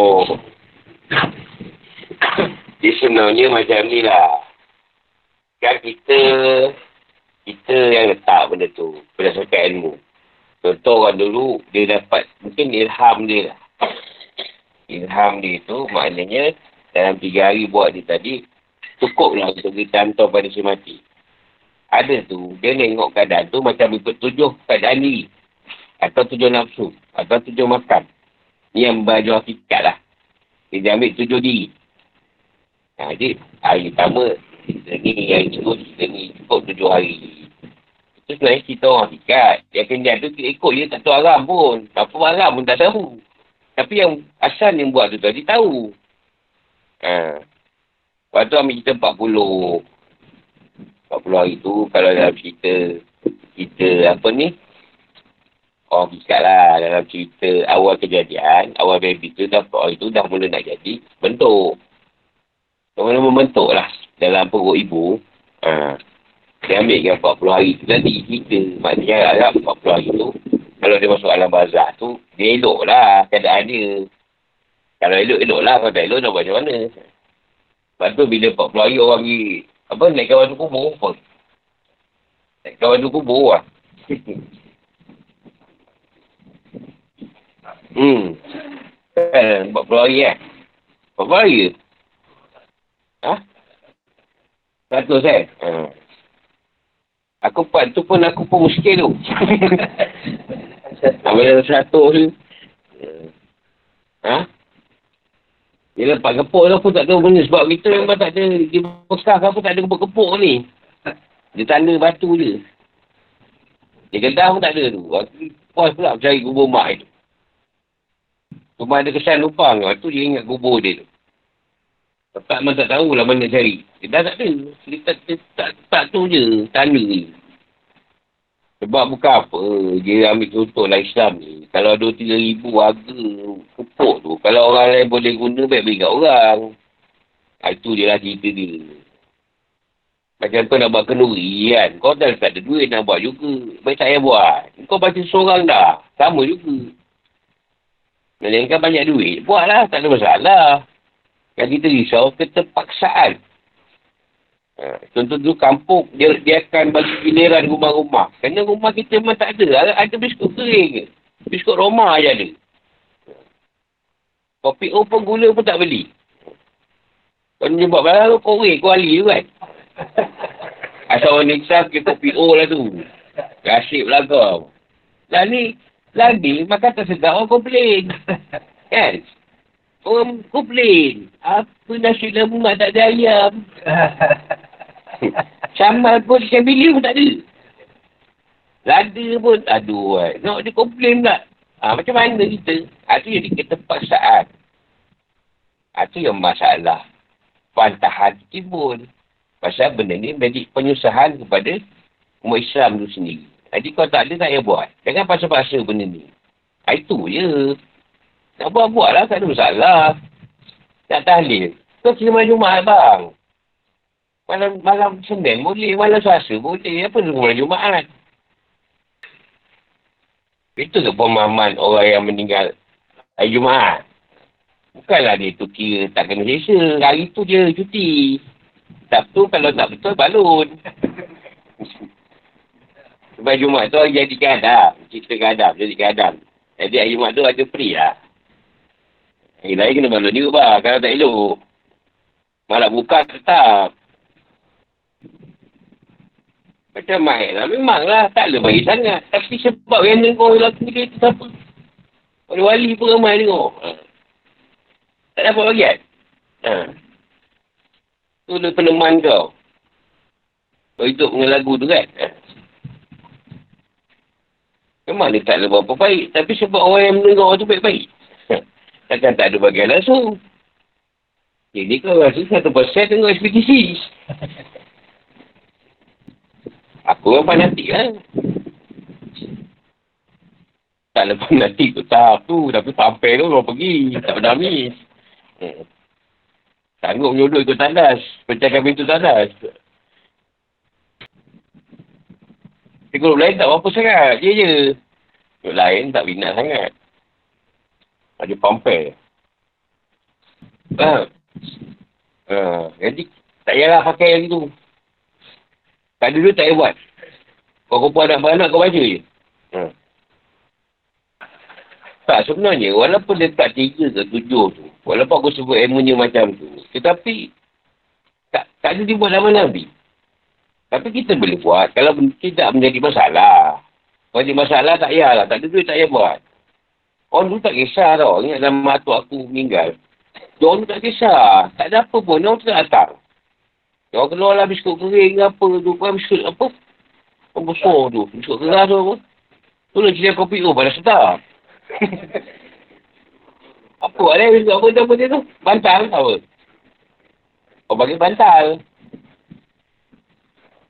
Oh. Dia sebenarnya macam ni lah. Kan kita, kita yang letak benda tu berdasarkan ilmu. Contoh orang dulu, dia dapat, mungkin ilham dia lah. Ilham dia tu maknanya dalam tiga hari buat dia tadi, cukup lah untuk kita hantar pada si mati. Ada tu, dia tengok keadaan tu macam ikut tujuh keadaan diri. Atau tujuh nafsu. Atau tujuh makan. Ni yang baju hakikat lah. Dia ambil tujuh diri. Ha, jadi, hari pertama, kita ni yang cukup, kita ni cukup tujuh hari. Tu sebenarnya kita orang ikat. Yang kenyat tu ikut je tak tahu aram pun. Apa aram pun tak tahu. Tapi yang asal yang buat tu tadi tahu. Ha. Lepas tu ambil kita 40. 40 hari tu kalau dalam cerita kita apa ni Oh, ikat lah dalam cerita awal kejadian, awal baby tu dah hari tu dah mula nak jadi bentuk. Mula membentuk lah dalam perut ibu. Ha. Dia ambil yang 40 hari tu tadi kita. Maknanya dalam 40 hari tu, kalau dia masuk alam bazar tu, dia elok lah keadaan dia. Kalau elok, elok lah. Kalau tak elok, nak buat macam mana? Lepas tu bila 40 hari orang pergi, apa, naik kawan tu kubur, apa? Naik kawan tu kubur lah. <laughs> hmm. Kan, 40 hari kan? 40 hari ke? Ha? 100 eh? Ha. Aku part tu pun aku pun muskil tu. <laughs> Ambil satu tu. Ha? Dia lepas kepuk tu pun tak tahu benda. Sebab kita memang tak ada. Di Mekah apa tak ada kepuk-kepuk ni. Dia tanda batu je. Dia kedah pun tak ada tu. Aku puas pula cari kubur mak tu. Cuma ada kesan. Lepas tu dia ingat kubur dia tu. Tak memang tak tahu lah mana cari. Dia dah tak ada. Dia tak, dia, tak, tak tu je. Tanda ni. Sebab bukan apa. Dia ambil contoh lah Islam ni. Kalau ada 3 ribu harga kepuk tu. Kalau orang lain boleh guna, baik beri kat orang. Ha, itu je lah cerita dia. Macam kau nak buat kenduri kan. Kau dah tak ada duit nak buat juga. Baik tak payah buat. Kau baca seorang dah. Sama juga. Melainkan banyak duit. Buatlah. Tak ada masalah. Yang kita risau keterpaksaan. Ha, contoh tu kampung, dia, dia akan bagi giliran rumah-rumah. Kerana rumah kita memang tak ada. Ada, biskut kering ke. Biskut Roma je ada. Kopi O pun gula pun tak beli. Kalau dia buat barang tu, korek, kuali tu kan. Asal orang Nixaf ke kopi O lah tu. Kasip lah kau. Lah ni, lagi makan tak sedap orang komplain. <laughs> Kan? Orang komplain. Apa nasi lemak tak ada ayam. <laughs> Samal pun ikan bilik pun tak ada. Lada pun, aduh, eh. nak dia komplain pula. Ha, macam mana kita? Ha, tu jadi keterpaksaan. Ha, tu yang masalah. Pantahan timbul. Pasal benda ni menjadi penyusahan kepada umat Islam tu sendiri. Jadi kau tak ada, tak payah buat. Jangan pasal-pasal benda ni. Ha, itu je. Nak buat-buat lah, tak ada masalah. Tak tahlil. Kau kira malam Jumaat bang. Malam, malam Senin boleh, malam Selasa boleh. Apa tu malam Jumaat? Itu ke pemahaman orang yang meninggal hari Jumaat? Bukanlah dia tu kira tak kena selesa. Hari tu dia cuti. Tak betul kalau tak betul balun. <laughs> Sebab Jumaat tu hari jadi keadaan. Cerita keadaan, jadi keadaan. Jadi hari Jumaat tu ada free lah. Hari lain kena balon juga bah. Kalau tak elok. Malah buka tetap. Macam main lah. Memang lah. Tak boleh bagi sangat. Tapi sebab yang tengok lelaki dia tu siapa? Oleh wali pun ramai tengok. Ha. Tak dapat bagian. Ha. Tu dia peneman kau. Kau hidup dengan lagu tu kan? Ha. Memang dia tak ada berapa baik. Tapi sebab orang yang mendengar tu baik-baik. <laughs> Takkan tak ada bagian langsung. Jadi kau rasa satu persen tengok ekspedisi. <laughs> Aku yang fanatik lah. Tak lepas nanti tu tak tu. Tapi sampai tu kau pergi. Tak pernah habis. Hmm. Sanggup menyodok ikut tandas. Pecahkan pintu tandas. Grup lain tak apa sangat. Dia je. Grup lain tak minat sangat. Ada pampel. Ha. Ha. Jadi, tak payahlah pakai yang itu. Tak duit, tak payah buat. Kau kumpul anak-anak, kau baca je. Ha. Tak, sebenarnya, walaupun dia tak tiga ke tujuh tu, walaupun aku sebut ilmunya macam tu, tetapi, tak, tak ada dibuat nama Nabi. Tapi kita boleh buat kalau tidak menjadi masalah. Kalau jadi masalah, tak payahlah. Tak ada duit, tak payah buat. Orang tu tak kisah tau. Ingat dalam atuk aku meninggal. Orang tu tak kisah. Tak ada apa pun. Orang tu tak datang. Orang keluar lah biskut kering ke apa. Tu kan biskut apa. Oh, besar tu. Cukup keras tu apa. Tu lah cerita kopi tu. Pada sedap. <laughs> apa ada yang apa tu apa tu? Bantal apa? Oh, bagi bantal.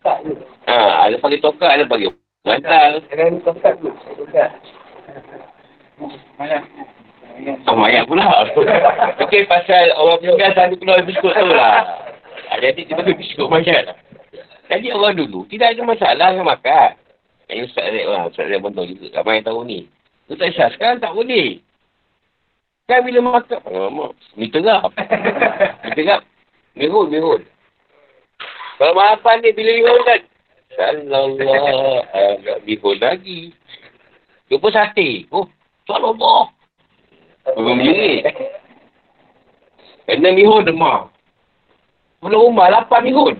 Ha, ada bagi tokak, ada bagi bantal. Dengan tongkat tu. Tongkat. Oh, mayat pula. <laughs> Okey, pasal orang meninggal selalu keluar biskut tu lah. Ha, jadi dia bagi biskut mayat. Jadi orang dulu tidak ada masalah dengan makan. Yang Ustaz Rek lah, Ustaz Rek pun tahu juga. Ramai yang tahu ni. Ustaz Syah sekarang tak boleh. Kan bila makan, oh, ni terap. <laughs> Ni terap. Mihun, mihun. Kalau maafan ni bila mihun kan. Sallallahu agak mihun lagi. Jumpa sate. Oh, Sallallahu. Belum menjerit. Kena mihun demam. Belum rumah, lapar mihun.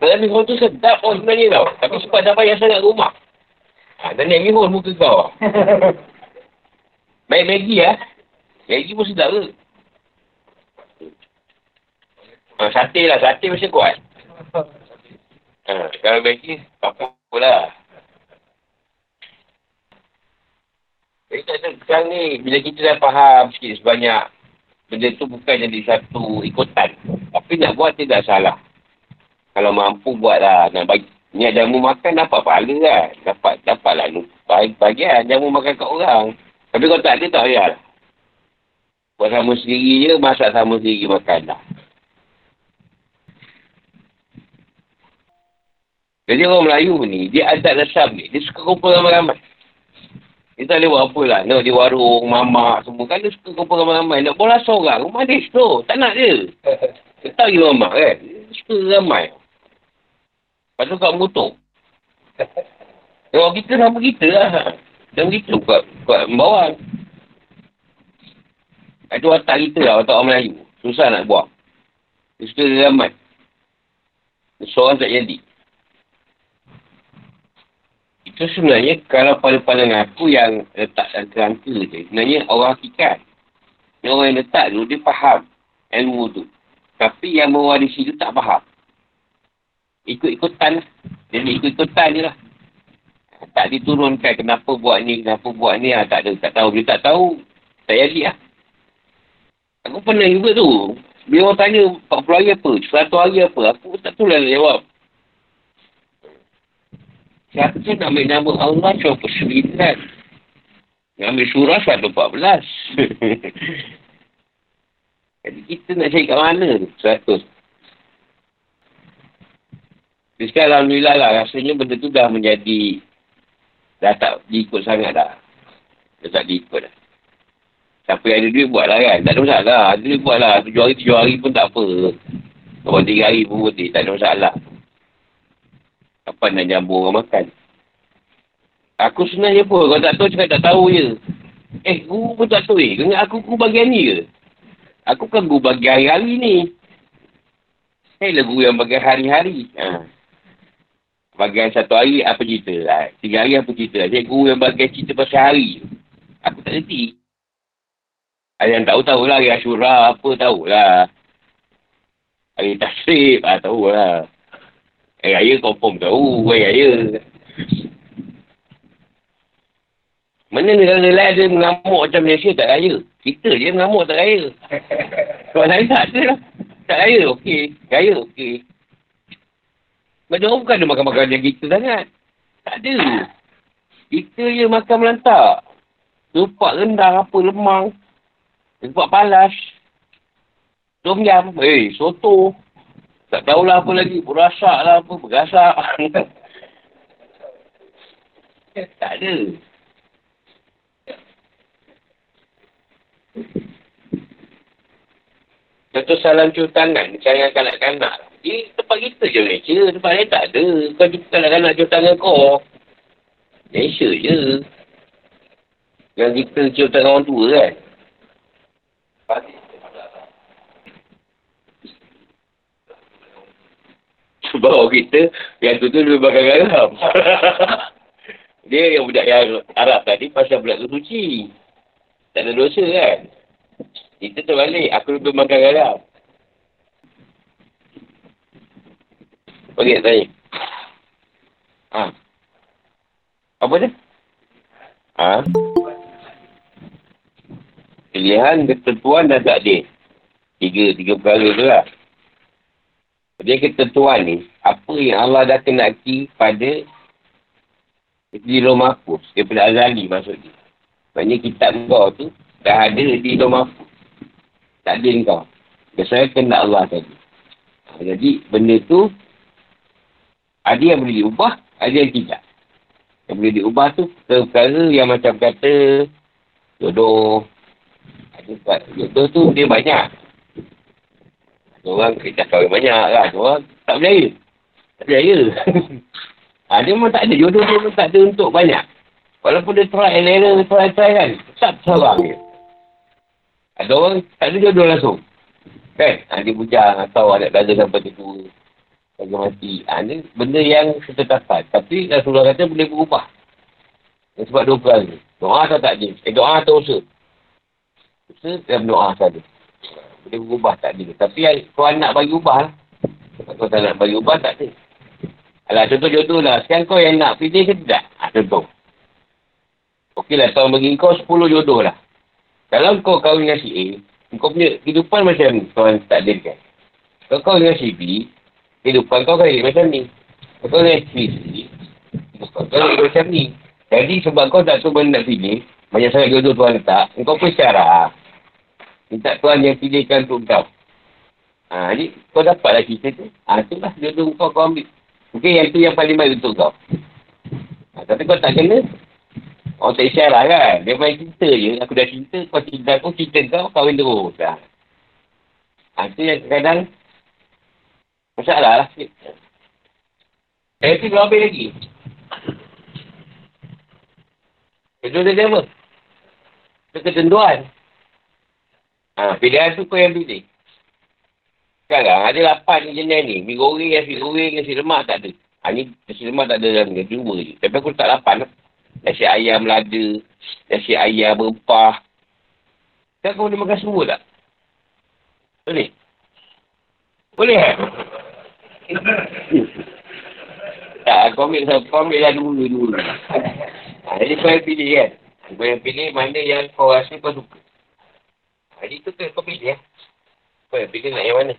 Dalam mihun tu sedap pun sebenarnya tau. Tapi sebab dah payah sangat rumah. Ha, dan naik mihun muka kau. <laughs> Baik Maggi lah. Maggi pun sedap ke? Ha, sate lah. Sate mesti kuat. Ha, <laughs> kalau Maggi, apa pula. Jadi tak ada sekarang ni, bila kita dah faham sikit sebanyak, benda tu bukan jadi satu ikutan. Tapi nak buat tidak salah. Kalau mampu buatlah. Nak bagi, ni jamu makan dapat pahala kan. Dapat, dapatlah bagi, bagian jamu makan kat orang. Tapi kalau tak ada, tak payah lah. Buat sama sendiri je, masak sama sendiri makan dah. Jadi orang Melayu ni, dia adat resam ni, dia suka kumpul ramai-ramai. Dia tak boleh buat apa lah. No, di warung, mamak semua. Kan dia suka kumpul ramai-ramai. Nak bola seorang. Rumah dia tu. Tak nak dia. <laughs> Dia tak pergi mamak kan. Dia suka ramai. Lepas tu kat motor. Orang kita sama kita lah. Dan begitu kat, kat bawah. Itu watak kita lah. Watak orang Melayu. Susah nak buang. Dia suka ramai. Seorang tak jadi. Itu sebenarnya kalau pada pandangan aku yang letak dalam kerangka je. Sebenarnya orang hakikat. Yang orang yang letak tu dia faham ilmu tu. Tapi yang mewarisi tu tak faham. Ikut-ikutan. Jadi ikut-ikutan je lah. Tak diturunkan kenapa buat ni, kenapa buat ni. Ha, tak ada, tak tahu. Dia tak tahu, tak jadi lah. Aku pernah juga tu. Bila orang tanya 40 hari apa, 100 hari apa, aku tak tahu lah jawab. Siapa tu nak ambil nama Allah 29. Nak ambil surah 114. <laughs> Jadi kita nak cari kat mana tu? 100. Jadi sekarang Alhamdulillah lah. Rasanya benda tu dah menjadi dah tak diikut sangat dah. Dah tak diikut dah. Siapa yang ada duit buat lah kan. Tak ada masalah. Ada duit buat lah. Tujuh hari, tujuh hari pun tak apa. Kalau tiga hari pun boleh. Tak ada masalah. Kapan nak jambu orang makan? Aku sebenarnya pun, kalau tak tahu cakap tak tahu je. Eh, guru pun tak tahu eh. Kenapa aku guru bagian ni ke? Aku kan guru bagian hari-hari ni. Saya lah guru yang bagian hari-hari. Ha. Bagian satu hari, apa cerita? Ha. Tiga hari, apa cerita? Saya guru yang bagian cerita pasal hari. Aku tak kerti. Ada yang tahu, tahulah. Hari Ashura, apa, tahulah. Hari Tasrib, ah, tahulah. Hari raya confirm tahu. Hari raya. Mana negara lain ada mengamuk macam Malaysia tak raya. Kita je mengamuk tak raya. Sebab lain tak ada lah. Tak raya, okey. Raya, okey. Macam orang bukan ada makan-makan yang kita sangat. Tak ada. Kita je makan melantak. Lupak rendang apa, lemang. Lupak palas. Tom yam. Eh, soto. Tak tahulah apa lagi. Berasak lah apa. Bergasak. <laughs> tak ada. Contoh salam cium tangan. Sayang kanak-kanak. Di tempat kita je Malaysia. Tempat lain tak ada. Kau jumpa kanak-kanak cium tangan kau. Malaysia je. Yang kita cium tangan orang tua kan. Sebab orang kita, yang tu tu lebih bakal garam. <laughs> Dia yang budak yang Arab tadi pasal budak tu suci. Tak ada dosa kan? Kita terbalik. Aku lebih makan garam. Bagi tanya. Ha. Apa dia? Ha? Pilihan, ketentuan dan takdir. Tiga, tiga perkara tu lah. Dia ketentuan ni, apa yang Allah dah kenaki pada di mahfuz. Daripada Azali maksudnya. Maksudnya kitab kau tu dah ada di rumah mahfuz. Takdir kau. Biasanya kena Allah tadi. Ha, jadi benda tu ada yang boleh diubah, ada yang tidak. Yang boleh diubah tu perkara yang macam kata jodoh. Ada jodoh tu dia banyak. Orang kita kahwin banyak kan. Orang tak berjaya. Tak berjaya. <laughs> ha, dia memang tak ada. Jodoh dia memang tak ada untuk banyak. Walaupun dia try and error, try try kan. Tak seorang dia. Ada orang tak ada jodoh langsung. Kan? Ha, dia bujang atau ada dada sampai dia tua. Bagi mati. Ha, ni benda yang ketetapan. Tapi Rasulullah kata boleh berubah. Dan sebab dua perang ni. Doa atau tak ada. Eh, doa atau usaha. Usaha dalam doa saja. Boleh berubah tak ada. Tapi kau nak bagi ubah lah. Kau tak nak bagi ubah tak ada. Alah contoh jodoh lah. Sekarang kau yang nak pilih ke tidak? Ha, contoh. Okey lah. Tahun bagi kau 10 jodoh lah. Kalau kau kahwin dengan si A, kau punya kehidupan macam ni, Tuhan takdirkan. Kalau kau dengan si B, kehidupan kau kan macam ni. Kalau kau dengan si C, kau kan macam ni. Jadi sebab kau tak tahu mana nak pilih, banyak sangat jodoh Tuhan letak, kau pun secara minta Tuhan yang pilihkan untuk kau. Ha, jadi kau dapatlah cerita tu. Ha, itulah jodoh kau kau ambil. Mungkin yang tu yang paling baik untuk kau. Ha, tapi kau tak kena, Orang tak isyarah kan. Dia main cinta je. Aku dah cinta, kau cinta aku, cinta kau, kahwin terus. Dah. Ha, itu yang kadang masalah lah. Eh, tu belum habis lagi. Itu dia apa? Ketentuan. Ha, pilihan tu kau yang pilih. Sekarang ada lapan jenis ni. Mi goreng, nasi goreng, nasi lemak tak ada. Ha, ni nasi lemak tak ada dalam ni. Cuma je. Tapi aku tak lapan lah. Nasi ayam lada. Nasi ayam berempah. Kan kau boleh makan semua tak? Boleh? Boleh kan? <laughs> tak, kau ambil, kau ambil lah dulu dulu. Ha, jadi kau yang pilih kan? Kau yang pilih mana yang kau rasa kau suka. Jadi tu kau pilih ya. Kau yang pilih nak yang mana?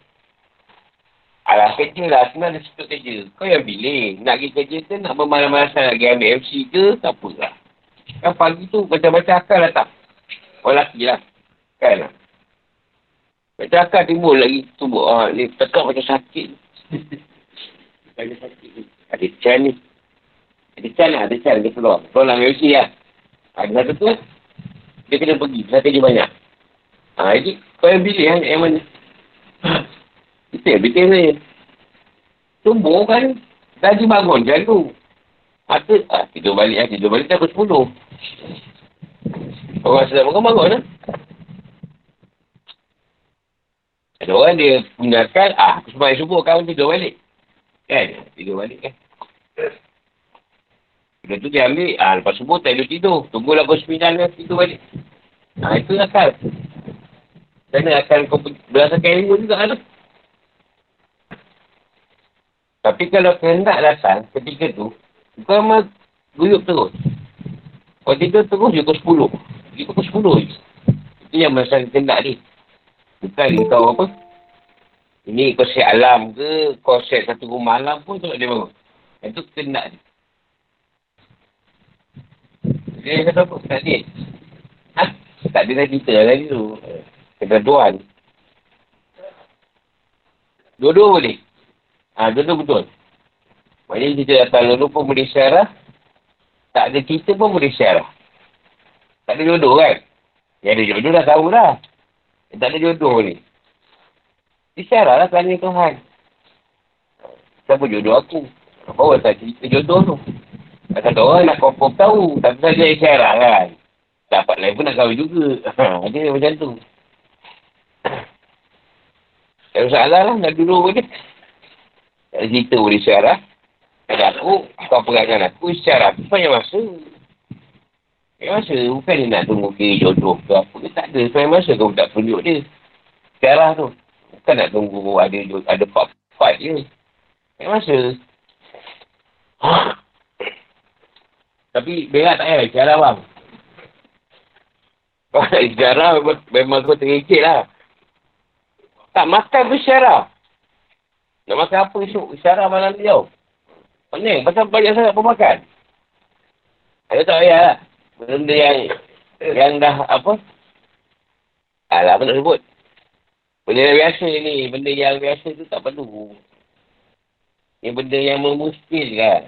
Alah kerja lah. Senang dia suka kerja. Kau yang pilih. Nak pergi kerja ke nak bermalam-malasan nak pergi ambil MC ke? Tak apa lah. Kan pagi tu macam-macam akal lah tak? Orang lelaki lah. Kan lah. Macam akal timbul lagi tubuh. Ah, ni tekak macam sakit. <laughs> ada sakit ni. Ada can ni. Ada can lah. Ada can. Dia keluar. Keluar lah MC lah. Ada satu tu. Dia kena pergi. Saya kerja banyak. Ha, jadi kau yang pilih kan yang mana? Kita yang bikin ni. Tumbuh kan. Tadi bangun tu. Mata, ah, tidur balik lah. Tidur balik dah pukul 10. Orang sedang bangun bangun lah. Ada orang dia punya akal, ah, aku sembahyang subuh kawan tidur balik. Kan? Tidur balik kan? Bila tu dia ambil, ah, lepas subuh tak tidur. Tunggulah pukul 9 kan tidur balik. Ah, itu akal. Kerana akan kau berdasarkan ilmu juga lah. Tapi kalau kehendak datang ketika tu, kau memang guyup terus. Kau tidur terus, pukul 10. Dia pukul 10 je. Itu yang masa kehendak ni. Bukan kau apa. Ini kau set alam ke, kau set satu rumah alam pun tak dia bangun. Itu kehendak ni. Dia kata apa? Tak ada. Ha? Tak ada dah cerita tadi tu. Ketentuan. Dua-dua boleh. Ha, dua-dua betul. Maknanya kita datang dulu pun boleh syarah. Tak ada cerita pun boleh syarah. Tak ada jodoh kan? Yang ada jodoh dah tahu dah. Yang tak ada jodoh ni. Disyarah lah tanya Tuhan. Siapa jodoh aku? Apa orang tak cerita jodoh tu? Kata orang nak confirm tahu. Tapi saja isyarah kan. Dapat lain pun nak kahwin juga. <laughs> Ada macam tu. Tak ada masalah lah. Nak dulu pun dia. Tak ada cerita boleh syarah. Kalau aku, kau perangan aku, syarah aku banyak masa. Banyak masa. Bukan dia nak tunggu ke jodoh ke apa ke. Tak ada. Banyak masa kau tak tunjuk dia. Syarah tu. Bukan nak tunggu ada ada part-part je. Tak masa. <coughs> Tapi berat tak payah cara bang. <laughs> Sejarah memang, memang kau terikit lah. Tak makan pun sejarah. Nak makan apa esok? Sejarah malam tau. Pening. Pasal banyak sangat pemakan. Ada tak payah lah. Benda yang yang dah apa? Alah, apa nak sebut? Benda yang biasa ni. Benda yang biasa tu tak perlu. Ini benda yang memuskilkan.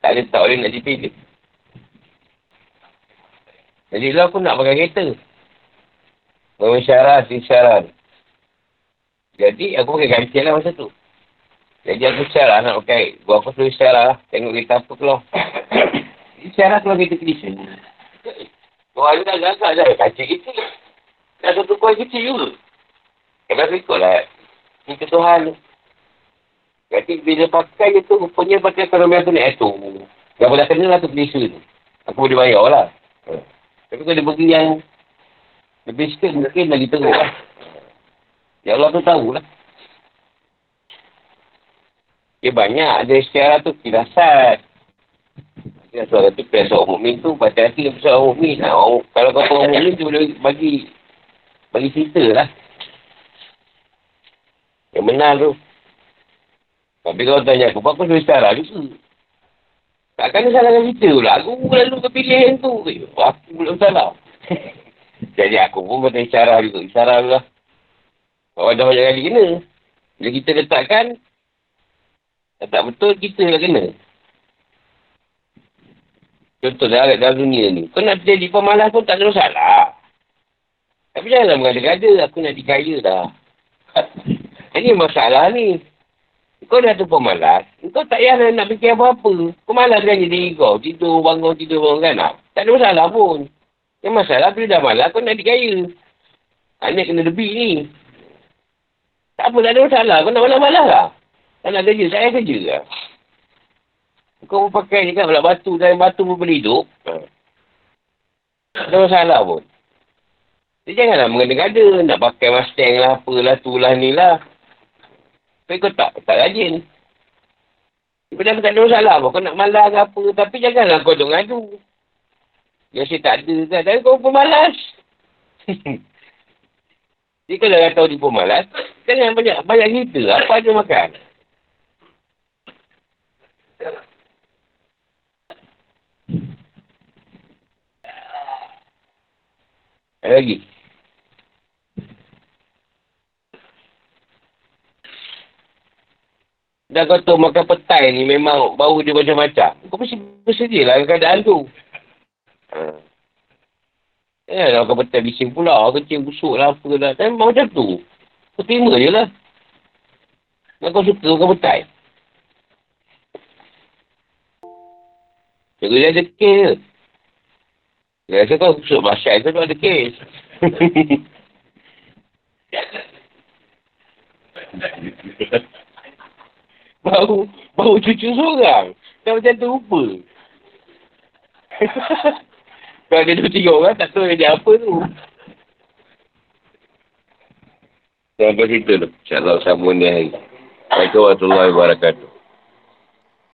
Tak ada tak boleh nak dipilih. Jadi lah aku nak pakai kereta. Memisyarat, isyarat. Jadi aku pakai kancil lah masa tu. Jadi aku syarat nak pakai. Gua aku suruh syarat lah. Tengok kereta apa keluar. <coughs> Syarat keluar kereta condition. Kau ada dah gagak dah. Kancil kecil. Dah satu kuih kecil juga. Kena ikut lah. Ini Tuhan tu. Jadi bila pakai je tu, rupanya pakai ekonomi aku naik tu. Yang boleh kena lah tu condition tu. Aku boleh bayar lah. Tapi kalau dia pergi yang lebih sikit mungkin lagi teruk lah. Ya Allah tu tahulah. Dia banyak ada secara tu kirasat. Ya, soalan tu pihak seorang mukmin tu baca hati dia seorang mukmin. Ha, kalau kau seorang mukmin tu boleh bagi bagi cerita lah. Yang benar tu. Tapi kalau tanya aku, aku secara juga? Takkan dia salahkan kita pula. Aku lalu kepilih yang tu. Aku belum salah. <laughs> Jadi aku pun kata isyarat juga. Isyarat lah. Kalau dah banyak kali kena. Bila kita letakkan, tak betul, kita yang kena. Contoh dalam, dalam dunia ni. Kau nak jadi pemalas pun tak ada masalah. Tapi janganlah mengada-gada. Aku nak dikaya dah. <laughs> Ini masalah ni. Kau dah tu pemalas. Kau tak payah nak fikir apa-apa. Kau malas kan jadi kau. Tidur, bangun, tidur, bangun kan. Tak ada masalah pun. Yang masalah bila dah malas kau nak dikaya. Anak kena lebih ni. Tak apa, tak ada masalah. Kau nak malas-malas lah. Tak nak kerja, saya kerja lah. Kau pun pakai ni kan, pula batu dan batu pun boleh hidup. Tak ada masalah pun. Jadi janganlah mengada-gada. Nak pakai Mustang lah, apalah, tu lah, ni lah. Tapi kau tak, tak rajin. Dah tak ada masalah pun. Kau nak malas ke apa. Tapi janganlah kau duk ngadu. Biasa tak ada kan. Tapi kau pun malas. <laughs> Jadi kalau tahu dia pun malas, jangan banyak, banyak cerita. Apa ada makan. Ada lagi? Dah kau tahu makan petai ni memang bau dia macam-macam. Kau mesti bersedia lah keadaan tu. Ha. Ya lah makan petai bising pula. Kecil busuk lah apa lah. Tapi memang macam tu. Kau terima je lah. Dan kau suka makan petai. Cikgu dia ada kes je. Dia rasa kau busuk masyarakat tu ada kes. <laughs> Bau, bau cucu seorang. Dah macam tu rupa. <laughs> Kalau dia dua tiga orang, tak tahu dia apa tu. Sampai situ tu. InsyaAllah sambung ni hari. Assalamualaikum warahmatullahi wabarakatuh.